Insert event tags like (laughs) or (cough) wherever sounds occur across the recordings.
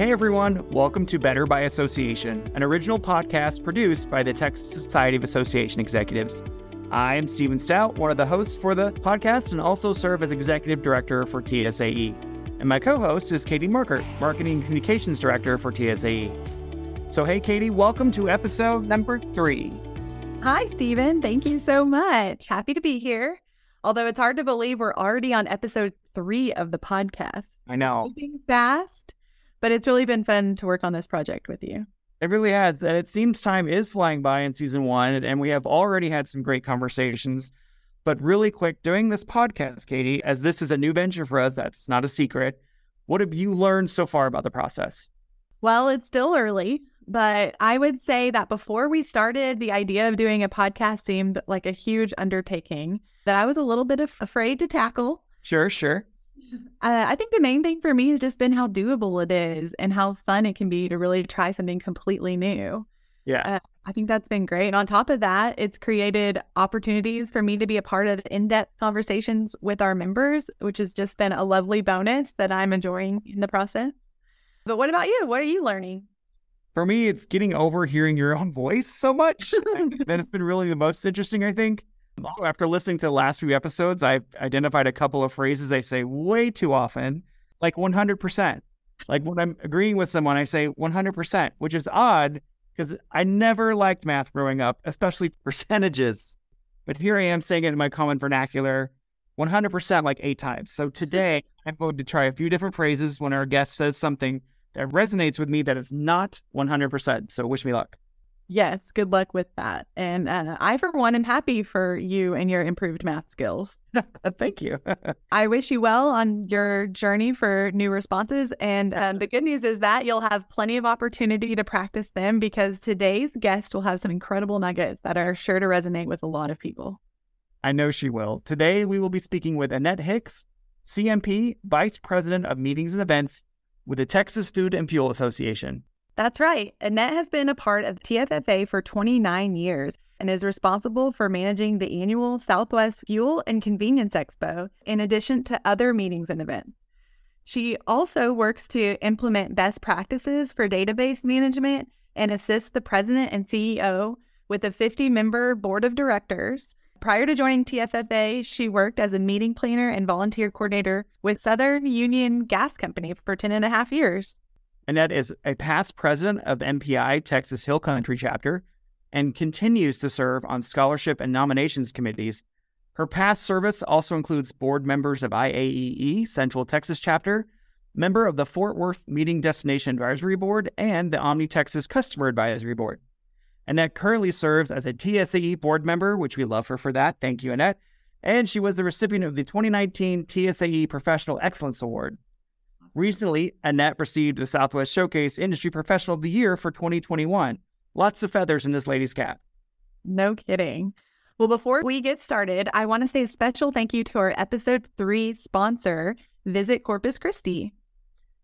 Hey everyone, welcome to Better by Association, an original podcast produced by the Texas Society of Association Executives. I am Steven Stout, one of the hosts for the podcast, and also serve as Executive Director for TSAE. And my co host is Katy Markert, Marketing Communications Director for TSAE. So, hey, Katy, welcome to episode number three. Hi, Steven. Thank you so much. Happy to be here. Although it's hard to believe we're already on episode three of the podcast. I know. Moving fast, but it's really been fun to work on this project with you. It really has. And it seems time is flying by in season one, and we have already had some great conversations. But really quick, doing this podcast, Katy, as this is a new venture for us, that's not a secret. What have you learned so far about the process? Well, it's still early, but I would say that before we started, the idea of doing a podcast seemed like a huge undertaking that I was a little bit afraid to tackle. Sure, sure. Uh, I think the main thing for me has just been how doable it is and how fun it can be to really try something completely new. Yeah. Uh, I think that's been great. And on top of that, it's created opportunities for me to be a part of in depth conversations with our members, which has just been a lovely bonus that I'm enjoying in the process. But what about you? What are you learning? For me, it's getting over hearing your own voice so much. then it's been really the most interesting, I think. After listening to the last few episodes, I've identified a couple of phrases I say way too often, like 100%. Like when I'm agreeing with someone, I say 100%, which is odd because I never liked math growing up, especially (laughs) percentages. But here I am saying it in my common vernacular 100% like eight times. So today I'm going to try a few different phrases when our guest says something that resonates with me that is not 100%. So wish me luck. Yes, good luck with that. And uh, I, for one, am happy for you and your improved math skills. (laughs) Thank you. (laughs) I wish you well on your journey for new responses. And um, the good news is that you'll have plenty of opportunity to practice them because today's guest will have some incredible nuggets that are sure to resonate with a lot of people. I know she will. Today, we will be speaking with Annette Hicks, CMP, Vice President of Meetings and Events with the Texas Food and Fuel Association. That's right. Annette has been a part of TFFA for 29 years and is responsible for managing the annual Southwest Fuel and Convenience Expo, in addition to other meetings and events. She also works to implement best practices for database management and assists the president and CEO with a 50 member board of directors. Prior to joining TFFA, she worked as a meeting planner and volunteer coordinator with Southern Union Gas Company for 10 and a half years. Annette is a past president of MPI Texas Hill Country chapter and continues to serve on scholarship and nominations committees. Her past service also includes board members of IAEE Central Texas chapter, member of the Fort Worth Meeting Destination Advisory Board, and the Omni Texas Customer Advisory Board. Annette currently serves as a TSAE board member, which we love her for that. Thank you, Annette. And she was the recipient of the 2019 TSAE Professional Excellence Award. Recently, Annette received the Southwest Showcase Industry Professional of the Year for 2021. Lots of feathers in this lady's cap. No kidding. Well, before we get started, I want to say a special thank you to our episode three sponsor, Visit Corpus Christi.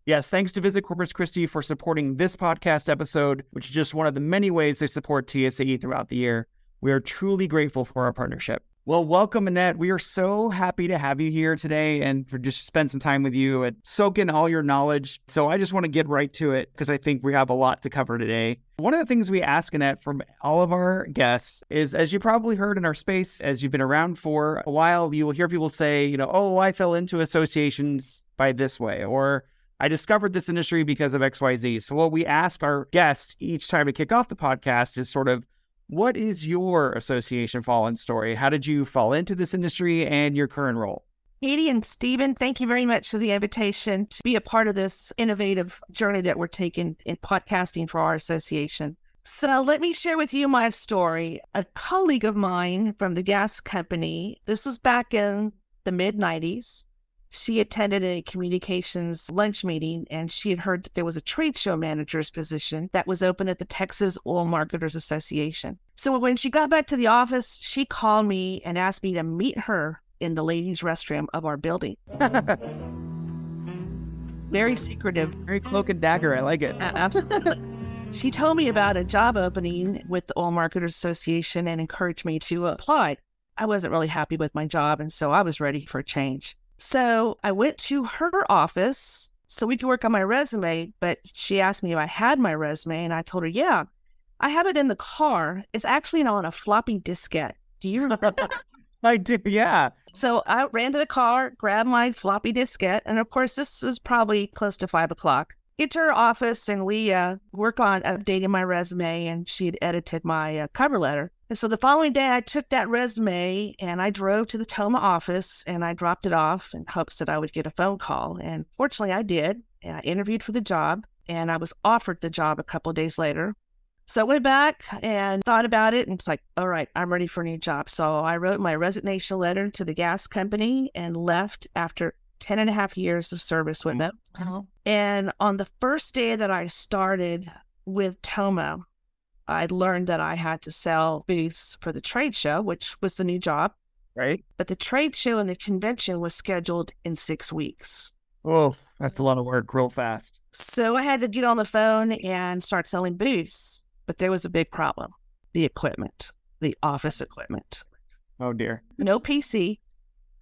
Yes, thanks to Visit Corpus Christi for supporting this podcast episode, which is just one of the many ways they support TSAE throughout the year. We are truly grateful for our partnership. Well, welcome, Annette. We are so happy to have you here today and for just spend some time with you and soak in all your knowledge. So I just want to get right to it because I think we have a lot to cover today. One of the things we ask Annette from all of our guests is, as you probably heard in our space, as you've been around for a while, you will hear people say, you know, oh, I fell into associations by this way, or I discovered this industry because of XYZ. So, what we ask our guests each time to kick off the podcast is sort of, what is your association fallen story? How did you fall into this industry and your current role? Katy and Steven, thank you very much for the invitation to be a part of this innovative journey that we're taking in podcasting for our association. So, let me share with you my story. A colleague of mine from the gas company, this was back in the mid 90s, she attended a communications lunch meeting and she had heard that there was a trade show manager's position that was open at the Texas Oil Marketers Association. So when she got back to the office, she called me and asked me to meet her in the ladies' restroom of our building. (laughs) Very secretive. Very cloak and dagger. I like it. Uh, absolutely. (laughs) she told me about a job opening with the Oil Marketers Association and encouraged me to apply. I wasn't really happy with my job, and so I was ready for change. So I went to her office so we could work on my resume. But she asked me if I had my resume, and I told her, yeah, I have it in the car. It's actually on a floppy diskette. Do you remember? that? (laughs) I do, yeah. So I ran to the car, grabbed my floppy diskette, and of course, this was probably close to five o'clock. Get to her office, and we uh, work on updating my resume, and she had edited my uh, cover letter. And so the following day, I took that resume and I drove to the Toma office and I dropped it off in hopes that I would get a phone call. And fortunately, I did. And I interviewed for the job and I was offered the job a couple of days later. So I went back and thought about it, and it's like, all right, I'm ready for a new job. So I wrote my resignation letter to the gas company and left after 10 and a half years of service with mm-hmm. them. Oh. And on the first day that I started with Toma, I'd learned that I had to sell booths for the trade show, which was the new job. Right. But the trade show and the convention was scheduled in six weeks. Oh, that's a lot of work real fast. So I had to get on the phone and start selling booths. But there was a big problem the equipment, the office equipment. Oh, dear. No PC,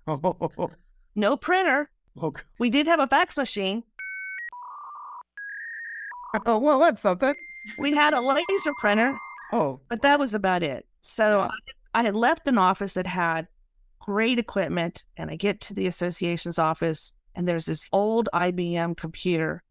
oh, (laughs) no printer. oh. We did have a fax machine. Oh, well, that's something. We had a laser printer, Oh, but that was about it. So I, I had left an office that had great equipment, and I get to the association's office, and there's this old IBM computer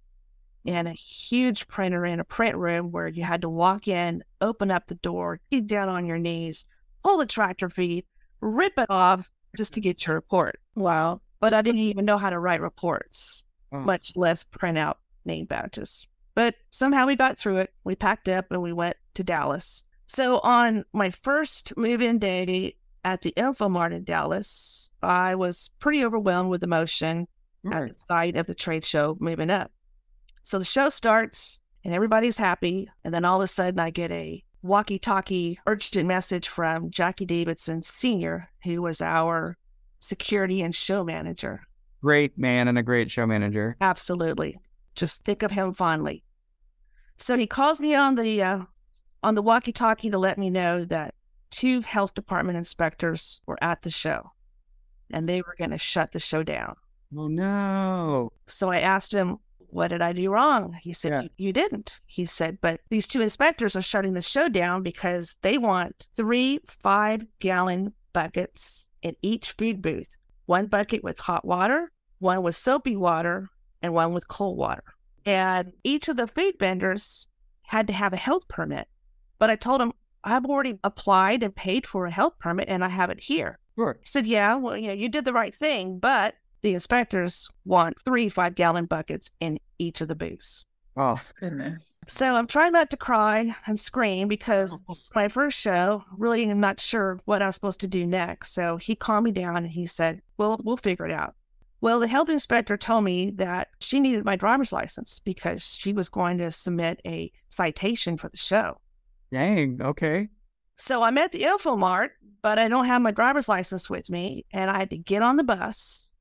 and a huge printer in a print room where you had to walk in, open up the door, get down on your knees, pull the tractor feed, rip it off just to get your report. Wow. But I didn't even know how to write reports, Oh. much less print out name badges. But somehow we got through it. We packed up and we went to Dallas. So on my first move in day at the Infomart in Dallas, I was pretty overwhelmed with emotion at the sight of the trade show moving up. So the show starts and everybody's happy. And then all of a sudden, I get a walkie talkie urgent message from Jackie Davidson Sr., who was our security and show manager. Great man and a great show manager. Absolutely. Just think of him fondly. So he calls me on the uh, on the walkie-talkie to let me know that two health department inspectors were at the show, and they were going to shut the show down. Oh, no. So I asked him, "What did I do wrong?" He said, Yeah. "You- "You didn't." He said, "But these two inspectors are shutting the show down because they want three five-gallon buckets in each food booth. One bucket with hot water, one with soapy water, and one with cold water. And each of the food vendors had to have a health permit. But I told him, I've already applied and paid for a health permit and I have it here. Sure. He said, Yeah, well, you know, you did the right thing, but the inspectors want three five gallon buckets in each of the booths. Oh, Goodness. So I'm trying not to cry and scream because it's (laughs) my first show. Really, I'm not sure what I was supposed to do next. So he calmed me down and he said, Well, we'll figure it out. Well, the health inspector told me that she needed my driver's license because she was going to submit a citation for the show. dang. Okay. So I'm at the Infomart, but I don't have my driver's license with me. And I had to get on the bus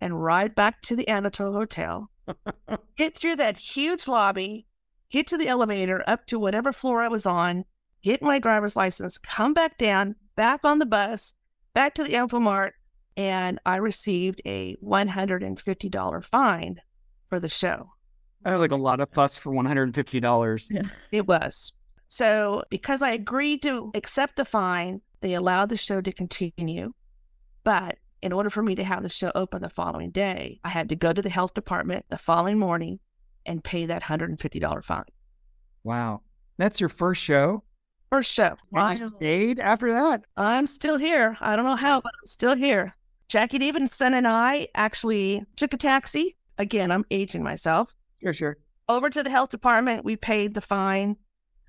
and ride back to the Anatole Hotel, (laughs) get through that huge lobby, get to the elevator up to whatever floor I was on, get my driver's license, come back down, back on the bus, back to the Infomart. And I received a $150 fine for the show. I had like a lot of fuss for $150. It was. So, because I agreed to accept the fine, they allowed the show to continue. But in order for me to have the show open the following day, I had to go to the health department the following morning and pay that $150 fine. Wow. That's your first show? First show. And you stayed after that? I'm still here. I don't know how, but I'm still here. Jackie Davidson and I actually took a taxi. Again, I'm aging myself. Sure, sure. over to the health department. We paid the fine,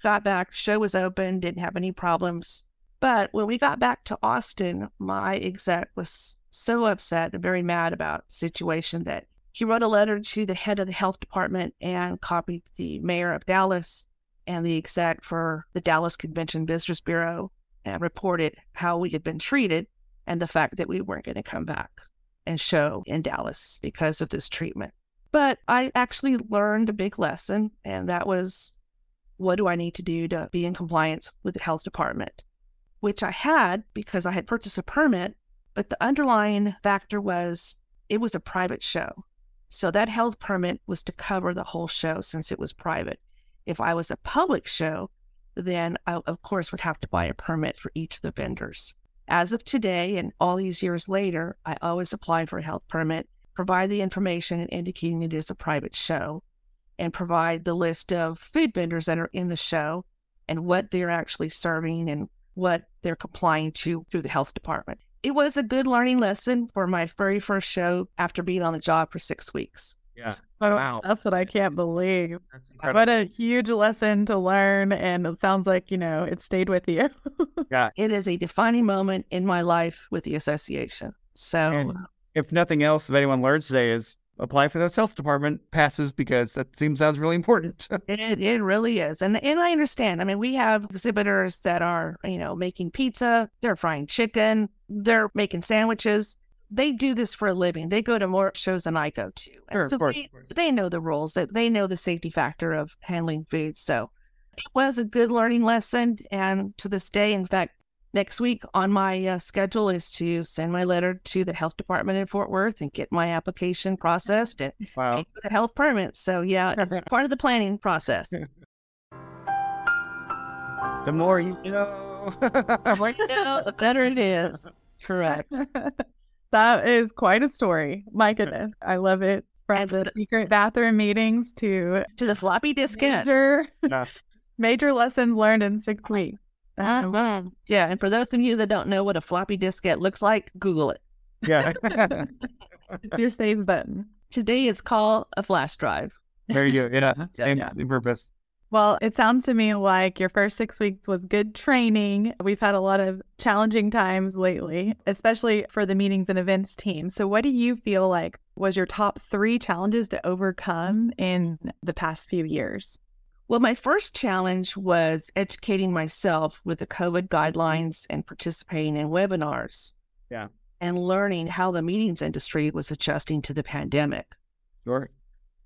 got back, show was open, didn't have any problems. But when we got back to Austin, my exec was so upset and very mad about the situation that he wrote a letter to the head of the health department and copied the mayor of Dallas and the exec for the Dallas Convention Visitors Bureau and reported how we had been treated and the fact that we weren't going to come back and show in Dallas because of this treatment. But I actually learned a big lesson, and that was what do I need to do to be in compliance with the health department? Which I had because I had purchased a permit, but the underlying factor was it was a private show. So that health permit was to cover the whole show since it was private. If I was a public show, then I, of course, would have to buy a permit for each of the vendors. As of today, and all these years later, I always apply for a health permit, provide the information indicating it is a private show, and provide the list of food vendors that are in the show and what they're actually serving and what they're complying to through the health department. It was a good learning lesson for my very first show after being on the job for six weeks. Yeah. Oh, Wow. That's what I can't believe. What a huge lesson to learn. And it sounds like, you know, it stayed with you. Yeah. (laughs) It is a defining moment in my life with the association. So, And if nothing else, if anyone learns today is apply for the health department passes because that seems sounds really important. (laughs) It it really is. And and I understand. I mean, we have exhibitors that are, you know, making pizza, they're frying chicken, they're making sandwiches. They do this for a living. They go to more shows than I go to. And Sure, of so course, they, of they know the rules, that they know the safety factor of handling food. So it was a good learning lesson. And to this day, in fact, next week on my uh, schedule is to send my letter to the health department in Fort Worth and get my application processed and wow. the health permit. So yeah, it's (laughs) part of the planning process. (laughs) The more you know. (laughs) The more you know, the better it is. Correct. That is quite a story. My goodness. I love it. From the the- secret bathroom meetings to To the floppy diskettes. major, (laughs) Yeah. major lessons learned in six weeks. Uh-huh. Yeah, and for those of you that don't know what a floppy diskette looks like, Google it. yeah. (laughs) it's your save button. Today it's called a flash drive. there you go. Yeah. (laughs) Same Yeah. same purpose. Well, it sounds to me like your first six weeks was good training. We've had a lot of challenging times lately, especially for the meetings and events team. So, what do you feel like was your top three challenges to overcome in the past few years? Well, my first challenge was educating myself with the COVID guidelines and participating in webinars. Yeah. And learning how the meetings industry was adjusting to the pandemic. Sure.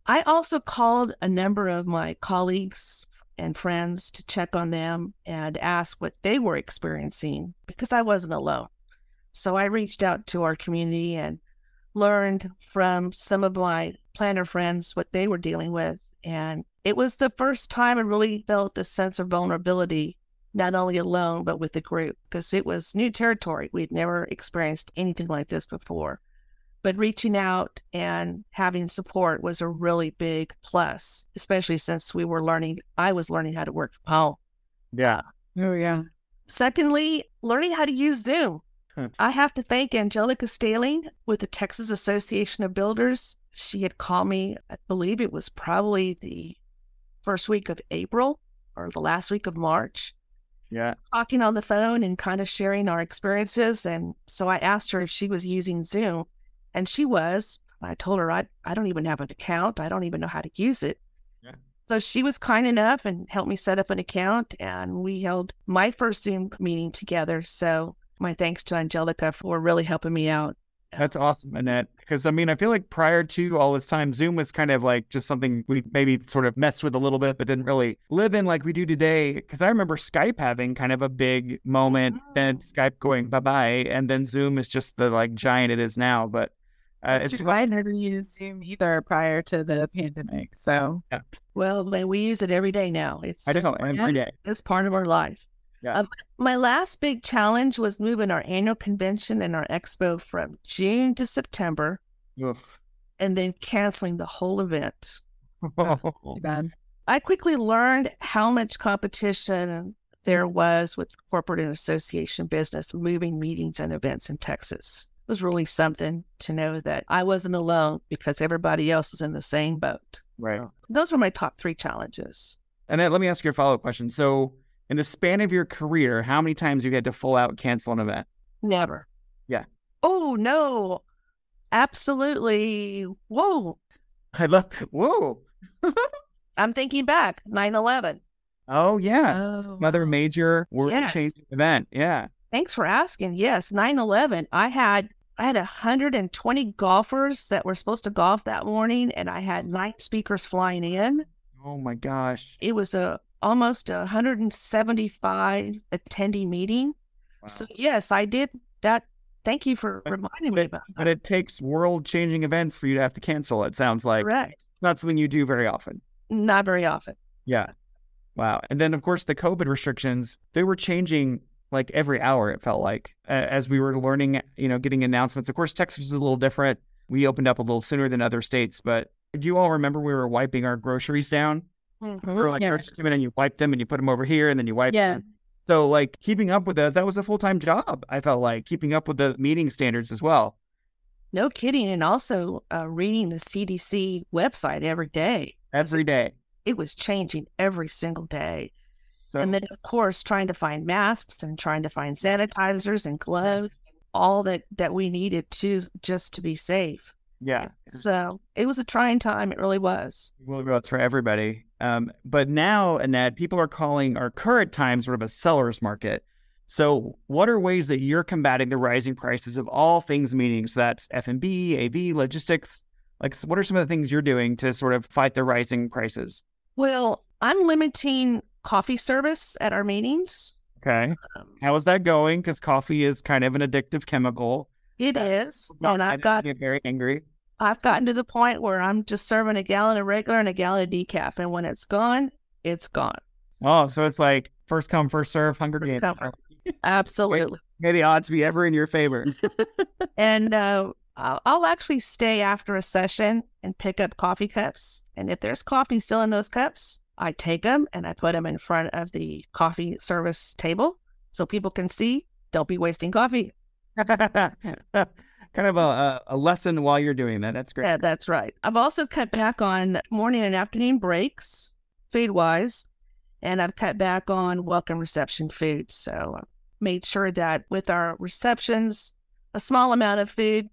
I also called a number of my colleagues and friends to check on them and ask what they were experiencing because I wasn't alone. So I reached out to our community and learned from some of my planner friends what they were dealing with. And it was the first time I really felt a sense of vulnerability, not only alone, but with the group, because it was new territory. We'd never experienced anything like this before but reaching out and having support was a really big plus, especially since we were learning, I was learning how to work from home. Yeah. Oh, yeah. Secondly, learning how to use Zoom. Huh. I have to thank Angelica Staling with the Texas Association of Builders. She had called me, I believe it was probably the first week of April or the last week of March Yeah. talking on the phone and kind of sharing our experiences. And so I asked her if she was using Zoom, and she was. I told her I, I don't even have an account. I don't even know how to use it. Yeah. So she was kind enough and helped me set up an account, and we held my first Zoom meeting together. So my thanks to Angelica for really helping me out. That's awesome, Annette. Because I mean, I feel like prior to all this time, Zoom was kind of like just something we maybe sort of messed with a little bit, but didn't really live in like we do today. Because I remember Skype having kind of a big moment, and oh. Skype going bye bye, and then Zoom is just the like giant it is now. But uh, It's it's true. I never used Zoom either prior to the pandemic. So, yeah. Well, man, we use it every day now. It's I just- don't know every day. it's part of our life. Yeah. Um, my last big challenge was moving our annual convention and our expo from June to September Oof. and then canceling the whole event. (laughs) too bad. I quickly learned how much competition there was with corporate and association business moving meetings and events in Texas. It was really something to know that I wasn't alone because everybody else was in the same boat. right. Oh. Those were my top three challenges. Annette, let me ask you a follow up question. So, in the span of your career, how many times you had to full out cancel an event? Never. Yeah. Oh, no. Absolutely. Whoa. I love. Whoa. (laughs) I'm thinking back 9 11. Oh yeah, Oh, another wow. major world Yes. changing event. Yeah. Thanks for asking. Yes, 9 11. I had. I had 120 golfers that were supposed to golf that morning, and I had nine speakers flying in. Oh my gosh. It was a almost a 175 attendee meeting. Wow. So yes, I did that Thank you for reminding me about But that. it takes world changing events for you to have to cancel, it sounds like. Correct. Not something you do very often. Not very often. Yeah. Wow. And then, of course, the COVID restrictions, they were changing like every hour, it felt like, a- as we were learning, you know, getting announcements. Of course, Texas is a little different. We opened up a little sooner than other states, but do you all remember we were wiping our groceries down? Mhm. Or like, Yeah. you in and you wipe them and you put them over here and then you wipe Yeah. them. So, like, keeping up with those, that was a full time job, I felt like, keeping up with the meeting standards as well. No kidding. And also uh, reading the CDC website every day. Every day. It was changing every single day. So, And then, of course, trying to find masks and trying to find sanitizers and gloves, all that, that we needed to just to be safe. yeah. So it was a trying time. It really was. Well, it's for everybody. Um, but now, Annette, people are calling our current time sort of a seller's market. So, what are ways that you're combating the rising prices of all things meetings? So that's F and B, AV, logistics. Like, what are some of the things you're doing to sort of fight the rising prices? Well, I'm limiting coffee service at our meetings. Okay, Um, how is that going? Because coffee is kind of an addictive chemical. it is, Not- and I I've got get very angry. I've gotten to the point where I'm just serving a gallon of regular and a gallon of decaf, and when it's gone, it's gone. Oh, so it's like first come, first serve, Hunger First Games. come, first Absolutely. (laughs) May the odds be ever in your favor. (laughs) (laughs) And uh, I'll, I'll actually stay after a session and pick up coffee cups. And if there's coffee still in those cups, I take them and I put them in front of the coffee service table so people can see. Don't be wasting coffee. (laughs) kind of a, a, a lesson while you're doing that. That's great. Yeah, that's right. I've also cut back on morning and afternoon breaks, food wise, and I've cut back on welcome reception food. So I made sure that with our receptions, a small amount of food.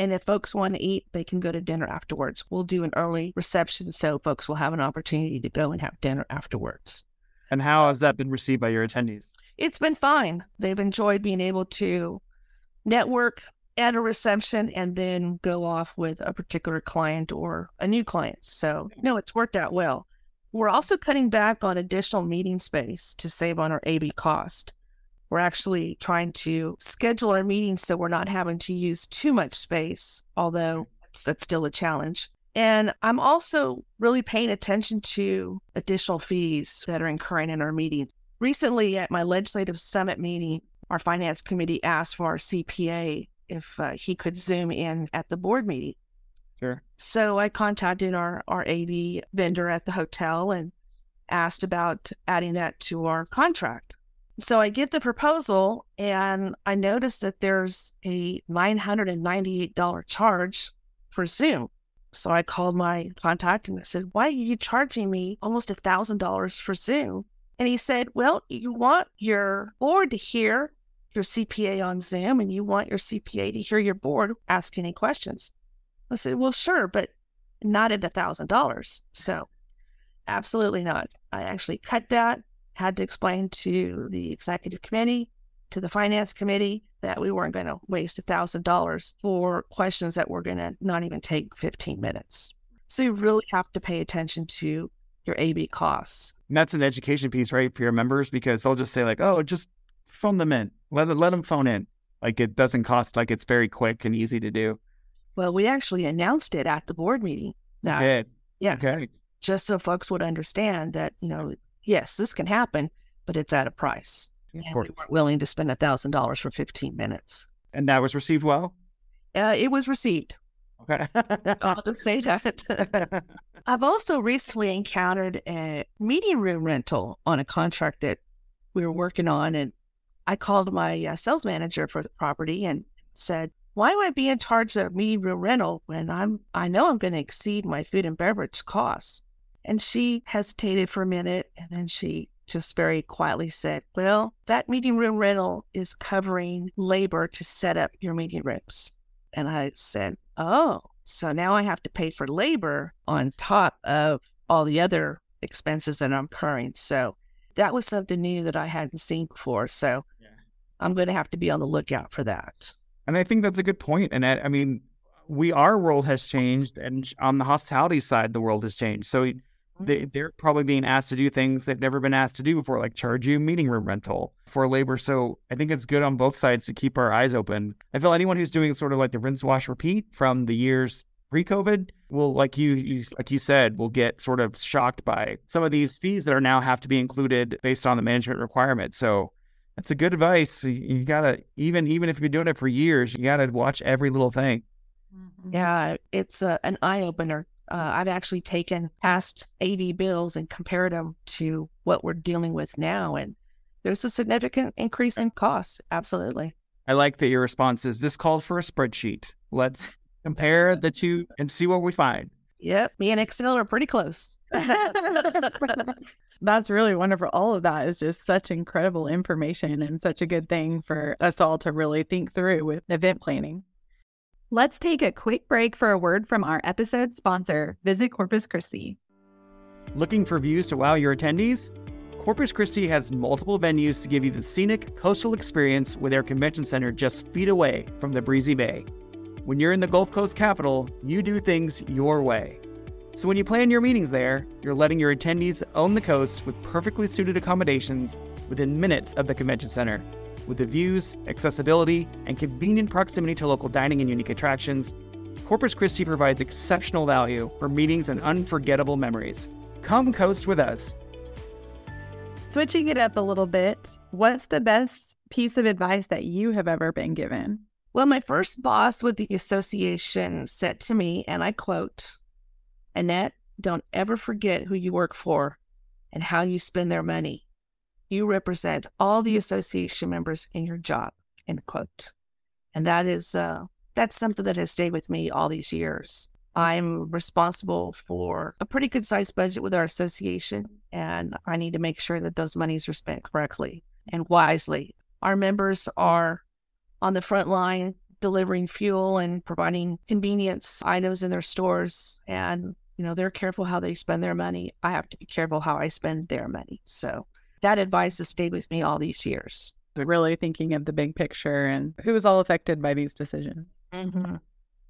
And if folks want to eat, they can go to dinner afterwards. We'll do an early reception so folks will have an opportunity to go and have dinner afterwards. And how has that been received by your attendees? It's been fine. They've enjoyed being able to network at a reception and then go off with a particular client or a new client. So, no, it's worked out well. We're also cutting back on additional meeting space to save on our AV cost. We're actually trying to schedule our meetings so we're not having to use too much space, although that's, still a challenge. And I'm also really paying attention to additional fees that are incurring in our meetings. Recently, at my legislative summit meeting, our finance committee asked for our CPA if uh, he could zoom in at the board meeting. Sure. So I contacted our, our AV vendor at the hotel and asked about adding that to our contract. So I get the proposal and I notice that there's a $998 charge for Zoom. So I called my contact and I said, Why are you charging me almost $1,000 for Zoom? And he said, Well, you want your board to hear your CPA on Zoom and you want your CPA to hear your board ask any questions. I said, Well, sure, but not at $1,000. So absolutely not. I actually cut that, had to explain to the executive committee, to the finance committee, that we weren't going to waste a $1,000 for questions that were going to not even take 15 minutes. So you really have to pay attention to your AV costs. And that's an education piece, right, for your members because they'll just say like, "Oh, just phone them in. Let let them phone in. Like it doesn't cost. Like it's very quick and easy to do." Well, we actually announced it at the board meeting. That, yes, Okay. just so folks would understand that, you know, yes, this can happen, but it's at a price. Of and course. we weren't willing to spend a thousand dollars for 15 minutes. And that was received well. Uh, it was received. Okay. (laughs) I'll just say that. (laughs) I've also recently encountered a meeting room rental on a contract that we were working on, and I called my uh, sales manager for the property and said, "Why am I being charged a meeting room rental when I'm I know I'm going to exceed my food and beverage costs?" And she hesitated for a minute, and then she just very quietly said, "Well, that meeting room rental is covering labor to set up your meeting rooms." And I said, Oh, so now I have to pay for labor on top of all the other expenses that I'm incurring. So that was something new that I hadn't seen before. So Yeah. I'm going to have to be on the lookout for that. And I think that's a good point. And I, I mean, we our world has changed, and on the hospitality side, the world has changed. So they, they're probably being asked to do things they've never been asked to do before, like charge you meeting room rental for labor. So I think it's good on both sides to keep our eyes open. I feel anyone who's doing sort of like the rinse, wash, repeat from the years pre-COVID will, like you, you like you said, will get sort of shocked by some of these fees that are now have to be included based on the management requirement. So that's a good advice. You, you gotta even even if you've been doing it for years, you gotta watch every little thing. Yeah, it's a, an eye opener. Uh, I've actually taken past AV bills and compared them to what we're dealing with now, and there's a significant increase in costs. Absolutely. I like that your response is this calls for a spreadsheet. Let's compare the two and see what we find. Yep, me and Excel are pretty close. (laughs) That's really wonderful. All of that is just such incredible information and such a good thing for us all to really think through with event planning. Let's take a quick break for a word from our episode sponsor, Visit Corpus Christi. Looking for views to wow your attendees? Corpus Christi has multiple venues to give you the scenic coastal experience with their convention center just feet away from the breezy bay. When you're in the Gulf Coast capital, you do things your way. So when you plan your meetings there, you're letting your attendees own the coast with perfectly suited accommodations within minutes of the convention center. With the views, accessibility, and convenient proximity to local dining and unique attractions, Corpus Christi provides exceptional value for meetings and unforgettable memories. Come coast with us. Switching it up a little bit, what's the best piece of advice that you have ever been given? Well, my first boss with the association said to me, and I quote, Annette, don't ever forget who you work for and how you spend their money. You represent all the association members in your job, end quote. And that is, uh, that's something that has stayed with me all these years. I'm responsible for a pretty good sized budget with our association, and I need to make sure that those monies are spent correctly and wisely. Our members are on the front line delivering fuel and providing convenience items in their stores and you know they're careful how they spend their money i have to be careful how i spend their money so that advice has stayed with me all these years really thinking of the big picture and who's all affected by these decisions mm-hmm. I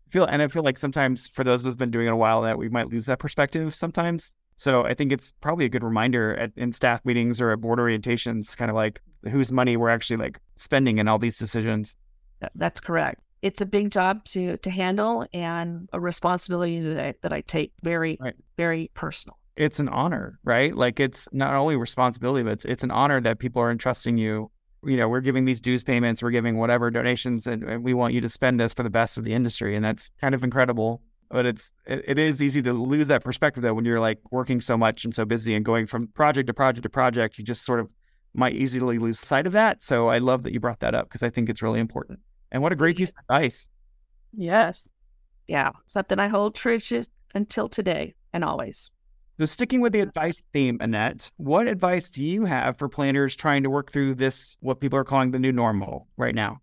feel and i feel like sometimes for those of us been doing it a while that we might lose that perspective sometimes so i think it's probably a good reminder at, in staff meetings or at board orientations kind of like whose money we're actually like spending in all these decisions. That's correct. It's a big job to to handle and a responsibility that I, that I take very right. very personal. It's an honor, right? Like it's not only responsibility, but it's it's an honor that people are entrusting you. You know, we're giving these dues payments, we're giving whatever donations, and, and we want you to spend this for the best of the industry, and that's kind of incredible. But it's it, it is easy to lose that perspective though when you're like working so much and so busy and going from project to project to project. You just sort of might easily lose sight of that. So I love that you brought that up because I think it's really important. And what a great piece of advice. Yes. Yeah. Something I hold true until today and always. So, sticking with the advice theme, Annette, what advice do you have for planners trying to work through this, what people are calling the new normal right now?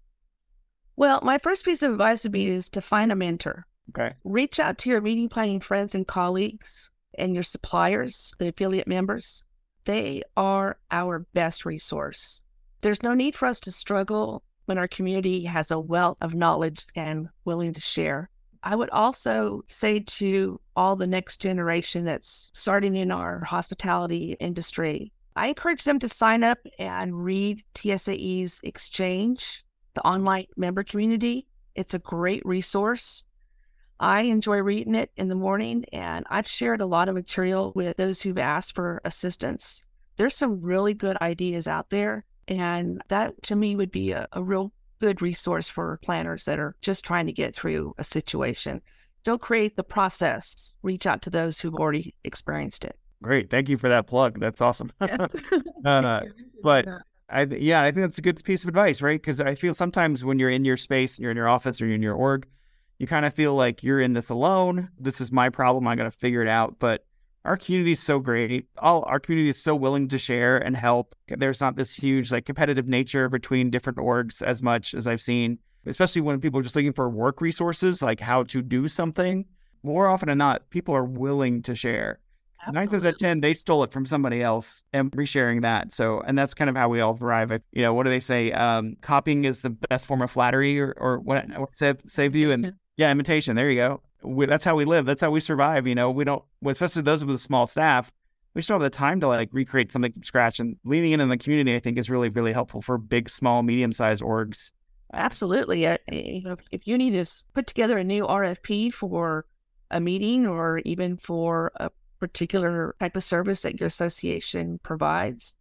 Well, my first piece of advice would be is to find a mentor. Okay. Reach out to your meeting planning friends and colleagues and your suppliers, the affiliate members, they are our best resource. There's no need for us to struggle when our community has a wealth of knowledge and willing to share. I would also say to all the next generation that's starting in our hospitality industry, I encourage them to sign up and read TSAE's Exchange, the online member community. It's a great resource. I enjoy reading it in the morning, and I've shared a lot of material with those who've asked for assistance. There's some really good ideas out there, and that to me would be a, a real good resource for planners that are just trying to get through a situation. Don't create the process, reach out to those who've already experienced it. Great. Thank you for that plug. That's awesome. (laughs) (laughs) uh, but I, yeah, I think that's a good piece of advice, right? Because I feel sometimes when you're in your space, and you're in your office or you're in your org, you kind of feel like you're in this alone. This is my problem. I got to figure it out. But our community is so great. All our community is so willing to share and help. There's not this huge like competitive nature between different orgs as much as I've seen, especially when people are just looking for work resources, like how to do something. More often than not, people are willing to share. Nine out of ten, they stole it from somebody else and resharing that. So, and that's kind of how we all thrive. You know, what do they say? Um, copying is the best form of flattery, or, or what? What saved, saved you? And (laughs) yeah, imitation. There you go. We, that's how we live. That's how we survive. You know, we don't, especially those with a small staff, we still have the time to like recreate something from scratch. And leaning in in the community, I think, is really, really helpful for big, small, medium sized orgs. Absolutely. Uh, you know, if you need to put together a new RFP for a meeting or even for a particular type of service that your association provides,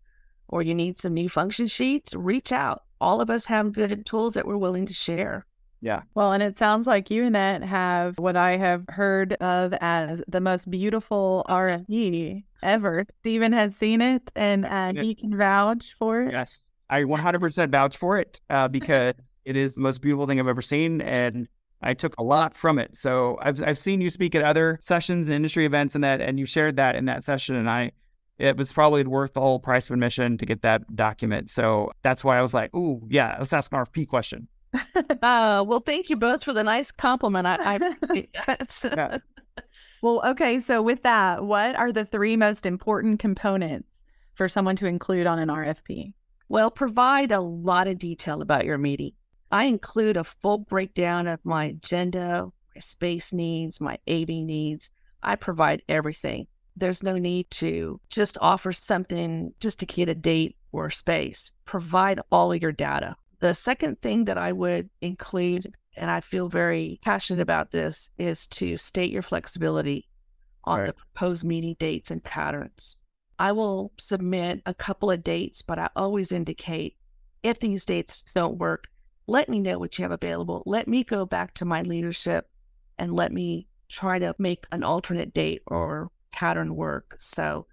or you need some new function sheets, reach out. All of us have good tools that we're willing to share. Yeah. Well, and it sounds like you, Annette, have what I have heard of as the most beautiful RFP ever. Steven has seen it and uh, he can vouch for it. Yes. I 100% vouch for it uh, because it is the most beautiful thing I've ever seen. And I took a lot from it. So I've, I've seen you speak at other sessions and industry events and that, and you shared that in that session. And I, it was probably worth the whole price of admission to get that document. So that's why I was like, "Ooh, yeah, let's ask an RFP question." (laughs) uh, well, thank you both for the nice compliment. I, I (laughs) yeah. (laughs) Well, okay. So with that, what are the three most important components for someone to include on an RFP? Well, provide a lot of detail about your meeting. I include a full breakdown of my agenda, my space needs, my AV needs. I provide everything there's no need to just offer something just to get a date or space. Provide all of your data. The second thing that I would include, and I feel very passionate about this, is to state your flexibility on right. the proposed meeting dates and patterns. I will submit a couple of dates, but I always indicate if these dates don't work, let me know what you have available. Let me go back to my leadership and let me try to make an alternate date or pattern work. So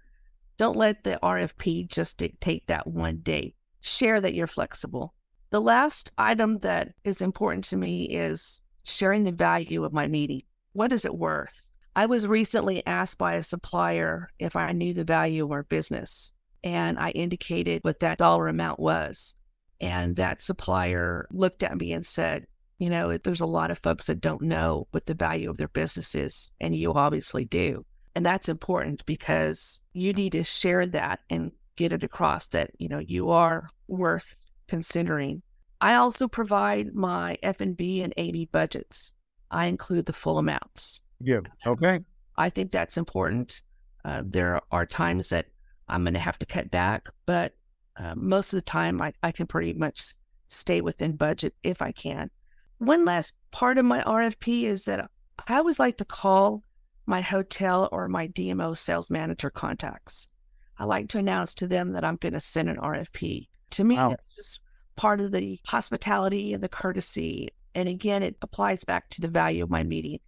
don't let the RFP just dictate that one date. Share that you're flexible. The last item that is important to me is sharing the value of my meeting. What is it worth? I was recently asked by a supplier if I knew the value of our business, and I indicated what that dollar amount was. And that supplier looked at me and said, You know, there's a lot of folks that don't know what the value of their business is, and you obviously do. And that's important because you need to share that and get it across that, you know, you are worth considering. I also provide my F&B and AV budgets. I include the full amounts. Yeah. Okay. I think that's important. Uh, there are times that I'm going to have to cut back, but uh, most of the time I, I can pretty much stay within budget if I can. One last part of my RFP is that I always like to call my hotel or my DMO sales manager contacts. I like to announce to them that I'm going to send an RFP. To me, wow. that's just part of the hospitality and the courtesy. And again, it applies back to the value of my meeting.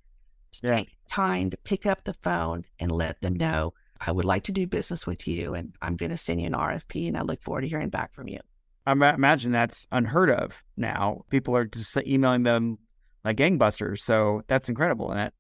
To yeah. take time to pick up the phone and let them know I would like to do business with you and I'm going to send you an RFP and I look forward to hearing back from you. I imagine that's unheard of now. People are just emailing them like gangbusters. So that's incredible, Annette.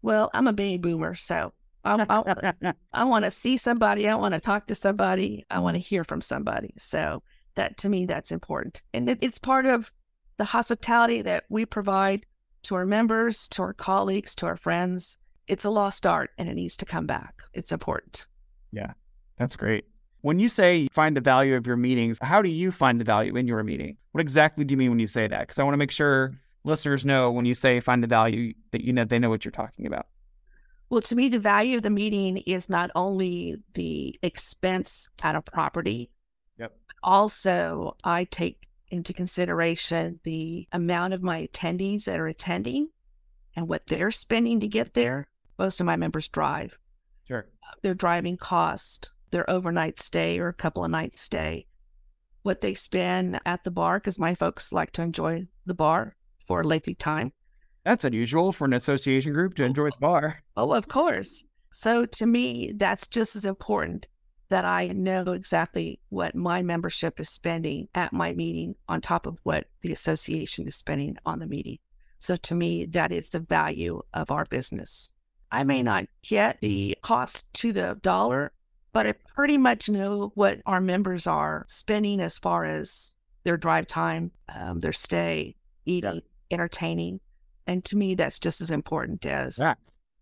Well, I'm a baby boomer, so I, I, (laughs) I want to see somebody. I want to talk to somebody. I want to hear from somebody. So that to me, that's important. And it, it's part of the hospitality that we provide to our members, to our colleagues, to our friends. It's a lost art and it needs to come back. It's important. Yeah, that's great. When you say find the value of your meetings, how do you find the value in your meeting? What exactly do you mean when you say that? Because I want to make sure listeners know when you say find the value that you know they know what you're talking about? Well, to me, the value of the meeting is not only the expense at a property. Also, I take into consideration the amount of my attendees that are attending and what they're spending to get there. Most of my members drive. Sure. Their driving cost, their overnight stay or a couple of nights stay, what they spend at the bar, because my folks like to enjoy the bar for a lengthy time. That's unusual for an association group to oh, enjoy the bar. Oh, of course. So to me, that's just as important that I know exactly what my membership is spending at my meeting on top of what the association is spending on the meeting. So to me, that is the value of our business. I may not get the cost to the dollar, but I pretty much know what our members are spending as far as their drive time, um, their stay, eating, entertaining. And to me, that's just as important as. Yeah.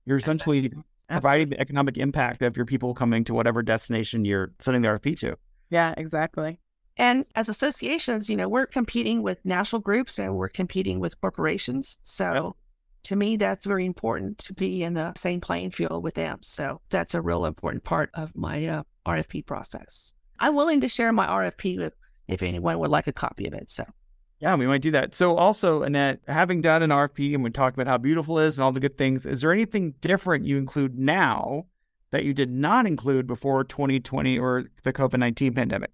You're essentially providing the economic impact of your people coming to whatever destination you're sending the RFP to. Yeah, exactly. And as associations, you know, we're competing with national groups and we're competing with corporations. So to me, that's very important to be in the same playing field with them. So that's a real important part of my uh, RFP process. I'm willing to share my RFP if, if anyone would like a copy of it. So yeah, we might do that. So, also, Annette, having done an RFP and we talked about how beautiful it is and all the good things, is there anything different you include now that you did not include before 2020 or the COVID 19 pandemic?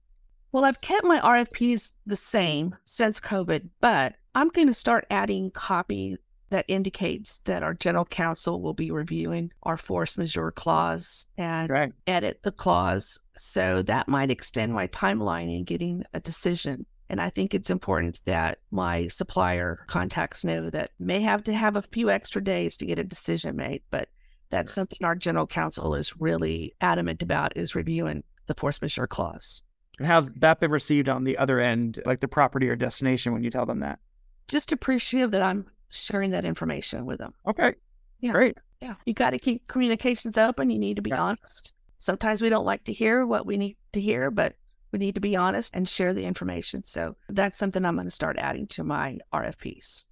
Well, I've kept my RFPs the same since COVID, but I'm going to start adding copy that indicates that our general counsel will be reviewing our force majeure clause and right. edit the clause. So that might extend my timeline in getting a decision. And I think it's important that my supplier contacts know that may have to have a few extra days to get a decision made, but that's something our general counsel is really adamant about is reviewing the force majeure clause. And How's that been received on the other end, like the property or destination when you tell them that? Just appreciative that I'm sharing that information with them. Okay. Yeah. Great. Yeah. You got to keep communications open. You need to be yeah. honest. Sometimes we don't like to hear what we need to hear, but we need to be honest and share the information. So that's something I'm going to start adding to my RFPs.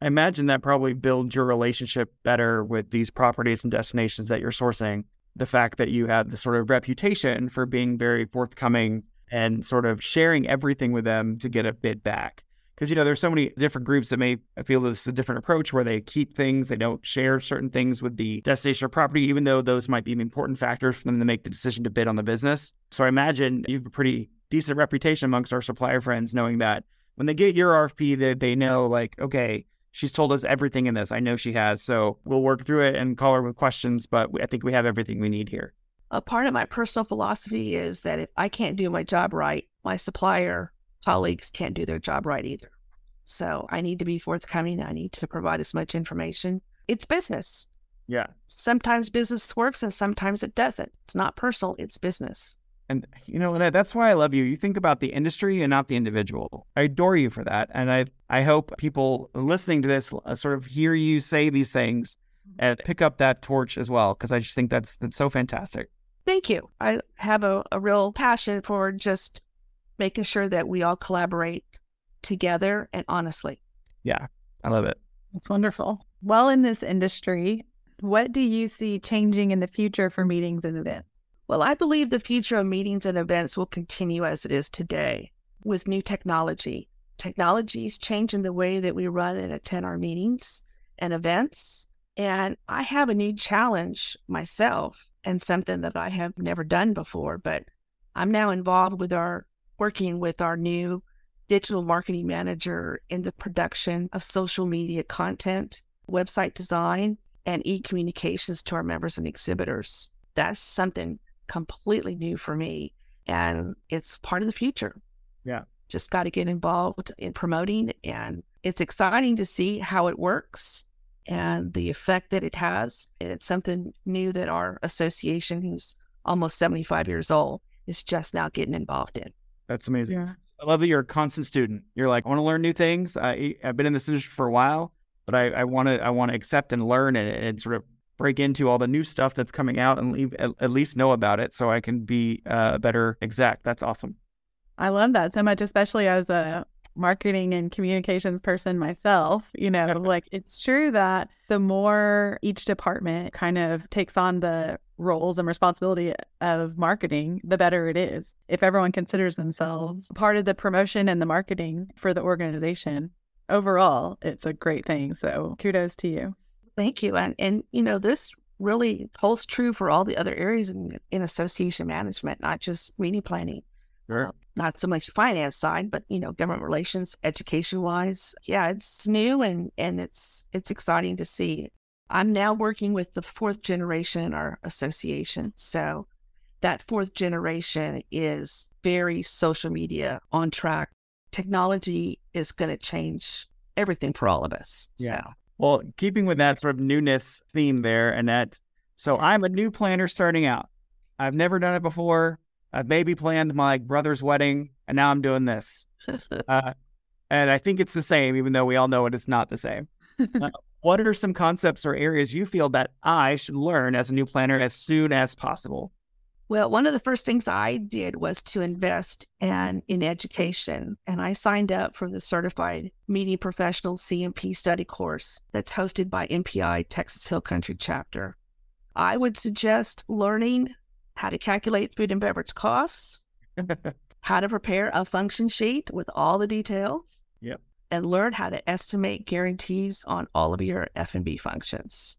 I imagine that probably builds your relationship better with these properties and destinations that you're sourcing. The fact that you have the sort of reputation for being very forthcoming and sort of sharing everything with them to get a bid back because you know there's so many different groups that may feel this is a different approach where they keep things they don't share certain things with the destination or property even though those might be important factors for them to make the decision to bid on the business. So i imagine you have a pretty decent reputation amongst our supplier friends knowing that when they get your rfp that they know like okay she's told us everything in this. I know she has so we'll work through it and call her with questions but i think we have everything we need here. A part of my personal philosophy is that if i can't do my job right my supplier colleagues can't do their job right either. So I need to be forthcoming. I need to provide as much information. It's business. Yeah. Sometimes business works and sometimes it doesn't. It's not personal, it's business. And, you know, Annette, that's why I love you. You think about the industry and not the individual. I adore you for that. And I, I hope people listening to this uh, sort of hear you say these things and pick up that torch as well, because I just think that's, that's so fantastic. Thank you. I have a, a real passion for just making sure that we all collaborate together and honestly. Yeah, I love it. It's wonderful. Well, in this industry, what do you see changing in the future for meetings and events? Well, I believe the future of meetings and events will continue as it is today with new technology. Technology is changing the way that we run and attend our meetings and events. And I have a new challenge myself and something that I have never done before, but I'm now involved with our working with our new digital marketing manager in the production of social media content, website design, and e communications to our members and exhibitors. That's something completely new for me. And it's part of the future. Yeah. Just got to get involved in promoting. And it's exciting to see how it works and the effect that it has. And it's something new that our association, who's almost 75 years old, is just now getting involved in. That's amazing. Yeah. I love that you're a constant student. You're like, I want to learn new things. I, I've been in this industry for a while, but I, I want to I want to accept and learn and, and, sort of break into all the new stuff that's coming out and leave, at, at least know about it so I can be uh, a better exec. That's awesome. I love that so much, especially as a marketing and communications person myself. You know, (laughs) like it's true that the more each department kind of takes on the roles and responsibility of marketing, the better it is. If everyone considers themselves part of the promotion and the marketing for the organization, overall, it's a great thing. So kudos to you. Thank you. And and you know, this really holds true for all the other areas in, in association management, not just meeting planning. Uh, not so much finance side, but you know, government relations, education wise. Yeah, it's new and and it's it's exciting to see. I'm now working with the fourth generation in our association. So that fourth generation is very social media on track. Technology is going to change everything for all of us. Yeah. So. Well, keeping with that sort of newness theme there, Annette. So I'm a new planner starting out. I've never done it before. I've maybe planned my brother's wedding, and now I'm doing this. (laughs) uh, and I think it's the same, even though we all know it is not the same. (laughs) Uh, what are some concepts or areas you feel that I should learn as a new planner as soon as possible? Well, one of the first things I did was to invest in, in education, and I signed up for the Certified Meeting Professional CMP study course that's hosted by MPI Texas Hill Country Chapter. I would suggest learning how to calculate food and beverage costs, (laughs) how to prepare a function sheet with all the details, Yep. and learn how to estimate guarantees on all of your F&B functions.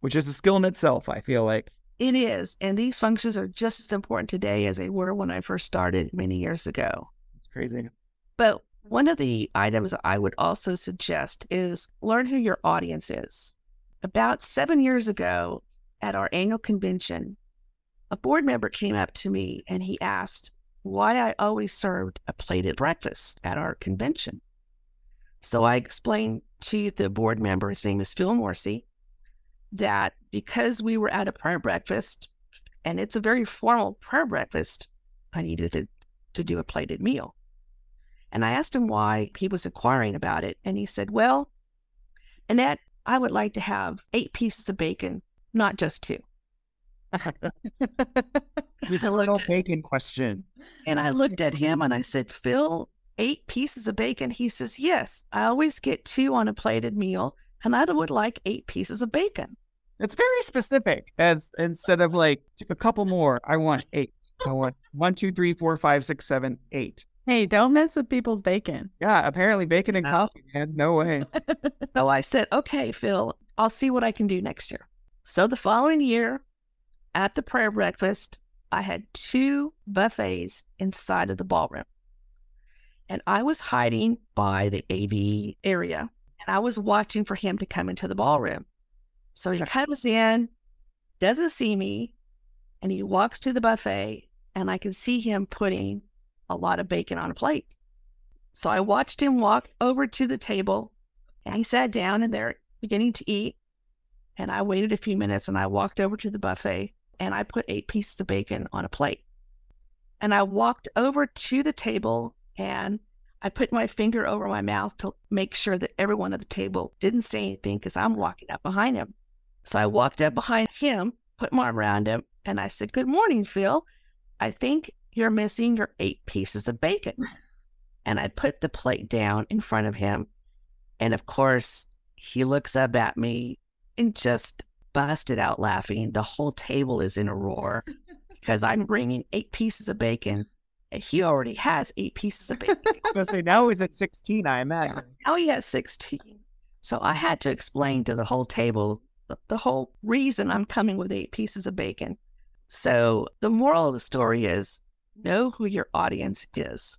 Which is a skill in itself, I feel like. It is. And these functions are just as important today as they were when I first started many years ago. It's crazy. But one of the items I would also suggest is learn who your audience is. About seven years ago at our annual convention, a board member came up to me and he asked why I always served a plated breakfast at our convention. So I explained to the board member, his name is Phil Morsey, that because we were at a prayer breakfast and it's a very formal prayer breakfast, I needed to, to do a plated meal. And I asked him why he was inquiring about it. And he said, Well, Annette, I would like to have eight pieces of bacon, not just two. (laughs) It's a little bacon question. And I looked at him and I said, Phil, eight pieces of bacon? He says, Yes, I always get two on a plated meal, and I would like eight pieces of bacon. It's very specific. As instead of like a couple more, I want eight. I want one, two, three, four, five, six, seven, eight. Hey, don't mess with people's bacon. Yeah, apparently bacon and No. coffee, man. No way. (laughs) So I said, Okay, Phil, I'll see what I can do next year. So the following year, at the prayer breakfast, I had two buffets inside of the ballroom. And I was hiding by the AV area and I was watching for him to come into the ballroom. So he comes in, doesn't see me, and he walks to the buffet, and I can see him putting a lot of bacon on a plate. So I watched him walk over to the table, and he sat down and they're beginning to eat. And I waited a few minutes and I walked over to the buffet and I put eight pieces of bacon on a plate. And I walked over to the table and I put my finger over my mouth to make sure that everyone at the table didn't say anything because I'm walking up behind him. So I walked up behind him, put my arm around him, and I said, Good morning, Phil. I think you're missing your eight pieces of bacon. And I put the plate down in front of him. And of course, he looks up at me and just busted out laughing. The whole table is in a roar because I'm bringing eight pieces of bacon. And he already has eight pieces of bacon. (laughs) Say now he's at 16, I imagine. Now he has 16. So I had to explain to the whole table the, the whole reason I'm coming with eight pieces of bacon. So the moral of the story is know who your audience is.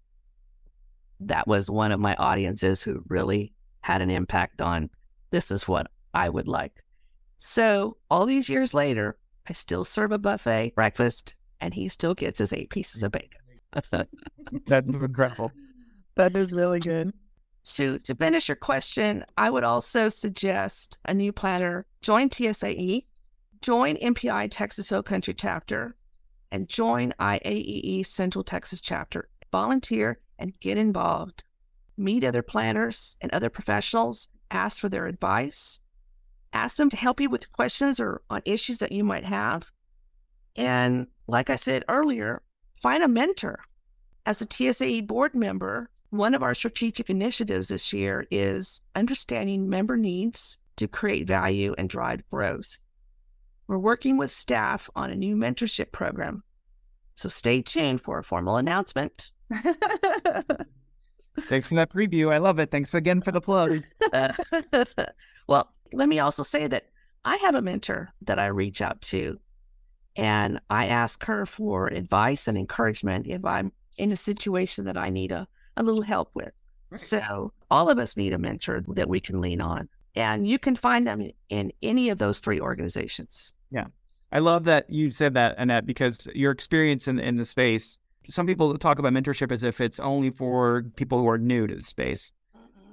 That was one of my audiences who really had an impact on this is what I would like. So all these years later, I still serve a buffet breakfast and he still gets his eight pieces of bacon. (laughs) That's incredible. That is really good. To to finish your question, I would also suggest a new planner join TSAE, join MPI Texas Hill Country chapter, and join IAEE Central Texas chapter. Volunteer and get involved. Meet other planners and other professionals. Ask for their advice. Ask them to help you with questions or on issues that you might have. And like I said earlier, find a mentor. As a TSAE board member, one of our strategic initiatives this year is understanding member needs to create value and drive growth. We're working with staff on a new mentorship program. So stay tuned for a formal announcement. (laughs) Thanks for that preview. I love it. Thanks again for the plug. (laughs) Well, let me also say that I have a mentor that I reach out to, and I ask her for advice and encouragement if I'm in a situation that I need a, a little help with. So, all of us need a mentor that we can lean on, and you can find them in any of those three organizations. Yeah. I love that you said that, Annette, because your experience in, in the space, some people talk about mentorship as if it's only for people who are new to the space.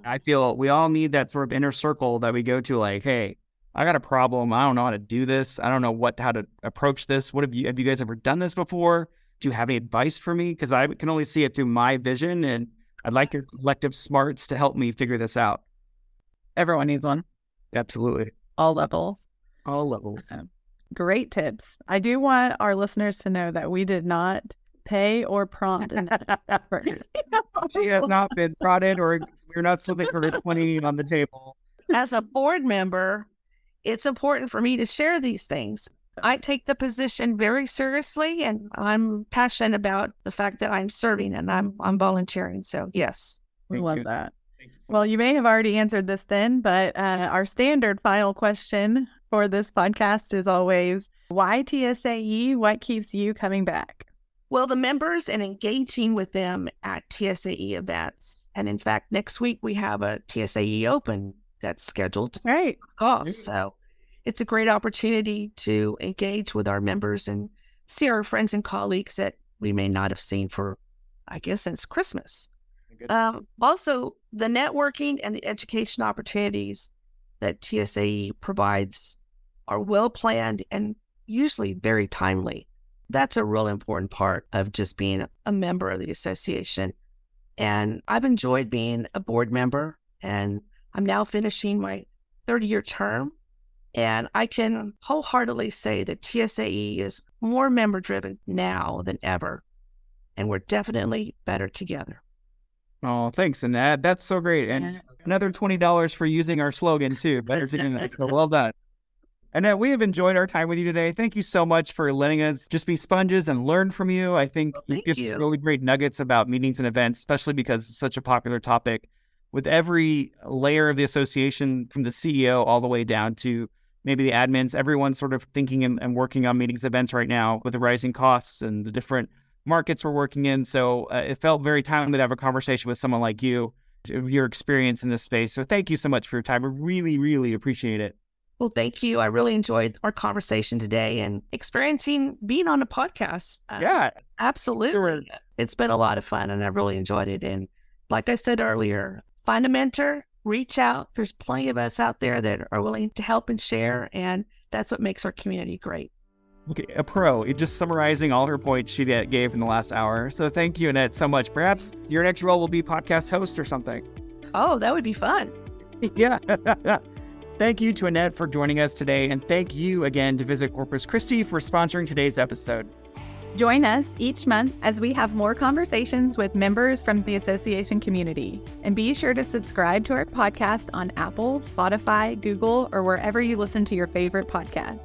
I feel we all need that sort of inner circle that we go to, like, hey, I got a problem. I don't know how to do this. I don't know what how to approach this. What have you have you guys ever done this before? Do you have any advice for me? Because I can only see it through my vision, and I'd like your collective smarts to help me figure this out. Everyone needs one, Absolutely, all levels. all levels. Great tips. I do want our listeners to know that we did not pay or prompt. (laughs) (laughs) she has not been prodded or we're not slipping her 20 on the table. As a board member, it's important for me to share these things. I take the position very seriously and I'm passionate about the fact that I'm serving and I'm I'm volunteering. So yes. We Thank love you. that. Well, you may have already answered this then, but uh, our standard final question for this podcast is always why TSAE? What keeps you coming back? Well, the members and engaging with them at TSAE events. And in fact, next week we have a TSAE Open that's scheduled. Right. Off. So it's a great opportunity to engage with our members and see our friends and colleagues that we may not have seen for, I guess, since Christmas. Um, also, the networking and the education opportunities that TSAE provides are well planned and usually very timely. That's a real important part of just being a member of the association. And I've enjoyed being a board member, and I'm now finishing my 30 year term. And I can wholeheartedly say that TSAE is more member driven now than ever. And we're definitely better together. Oh, thanks, Annette. That's so great. And another $20 for using our slogan, too. Better together. So well done. Annette, we have enjoyed our time with you today. Thank you so much for letting us just be sponges and learn from you. I think well, you give really great nuggets about meetings and events, especially because it's such a popular topic with every layer of the association from the CEO all the way down to maybe the admins, everyone's sort of thinking and, and working on meetings and events right now with the rising costs and the different markets we're working in. So uh, it felt very timely to have a conversation with someone like you, your experience in this space. So thank you so much for your time. I really, really appreciate it. Well, thank you. I really enjoyed our conversation today and experiencing being on a podcast. Uh, yeah, absolutely. Sure. It's been a lot of fun and I've really enjoyed it. And like I said earlier, find a mentor, reach out. There's plenty of us out there that are willing to help and share. And that's what makes our community great. Okay, a pro. Just summarizing all her points she gave in the last hour. So thank you, Annette, so much. Perhaps your next role will be podcast host or something. Oh, that would be fun. (laughs) yeah. (laughs) Thank you to Annette for joining us today, and thank you again to Visit Corpus Christi for sponsoring today's episode. Join us each month as we have more conversations with members from the association community. And be sure to subscribe to our podcast on Apple, Spotify, Google, or wherever you listen to your favorite podcast.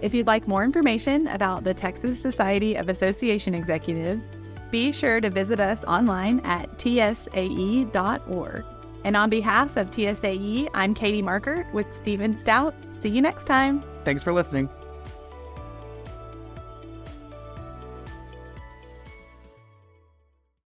If you'd like more information about the Texas Society of Association Executives, be sure to visit us online at tsae.org. And on behalf of TSAE, I'm Katy Markert with Steven Stout. See you next time. Thanks for listening.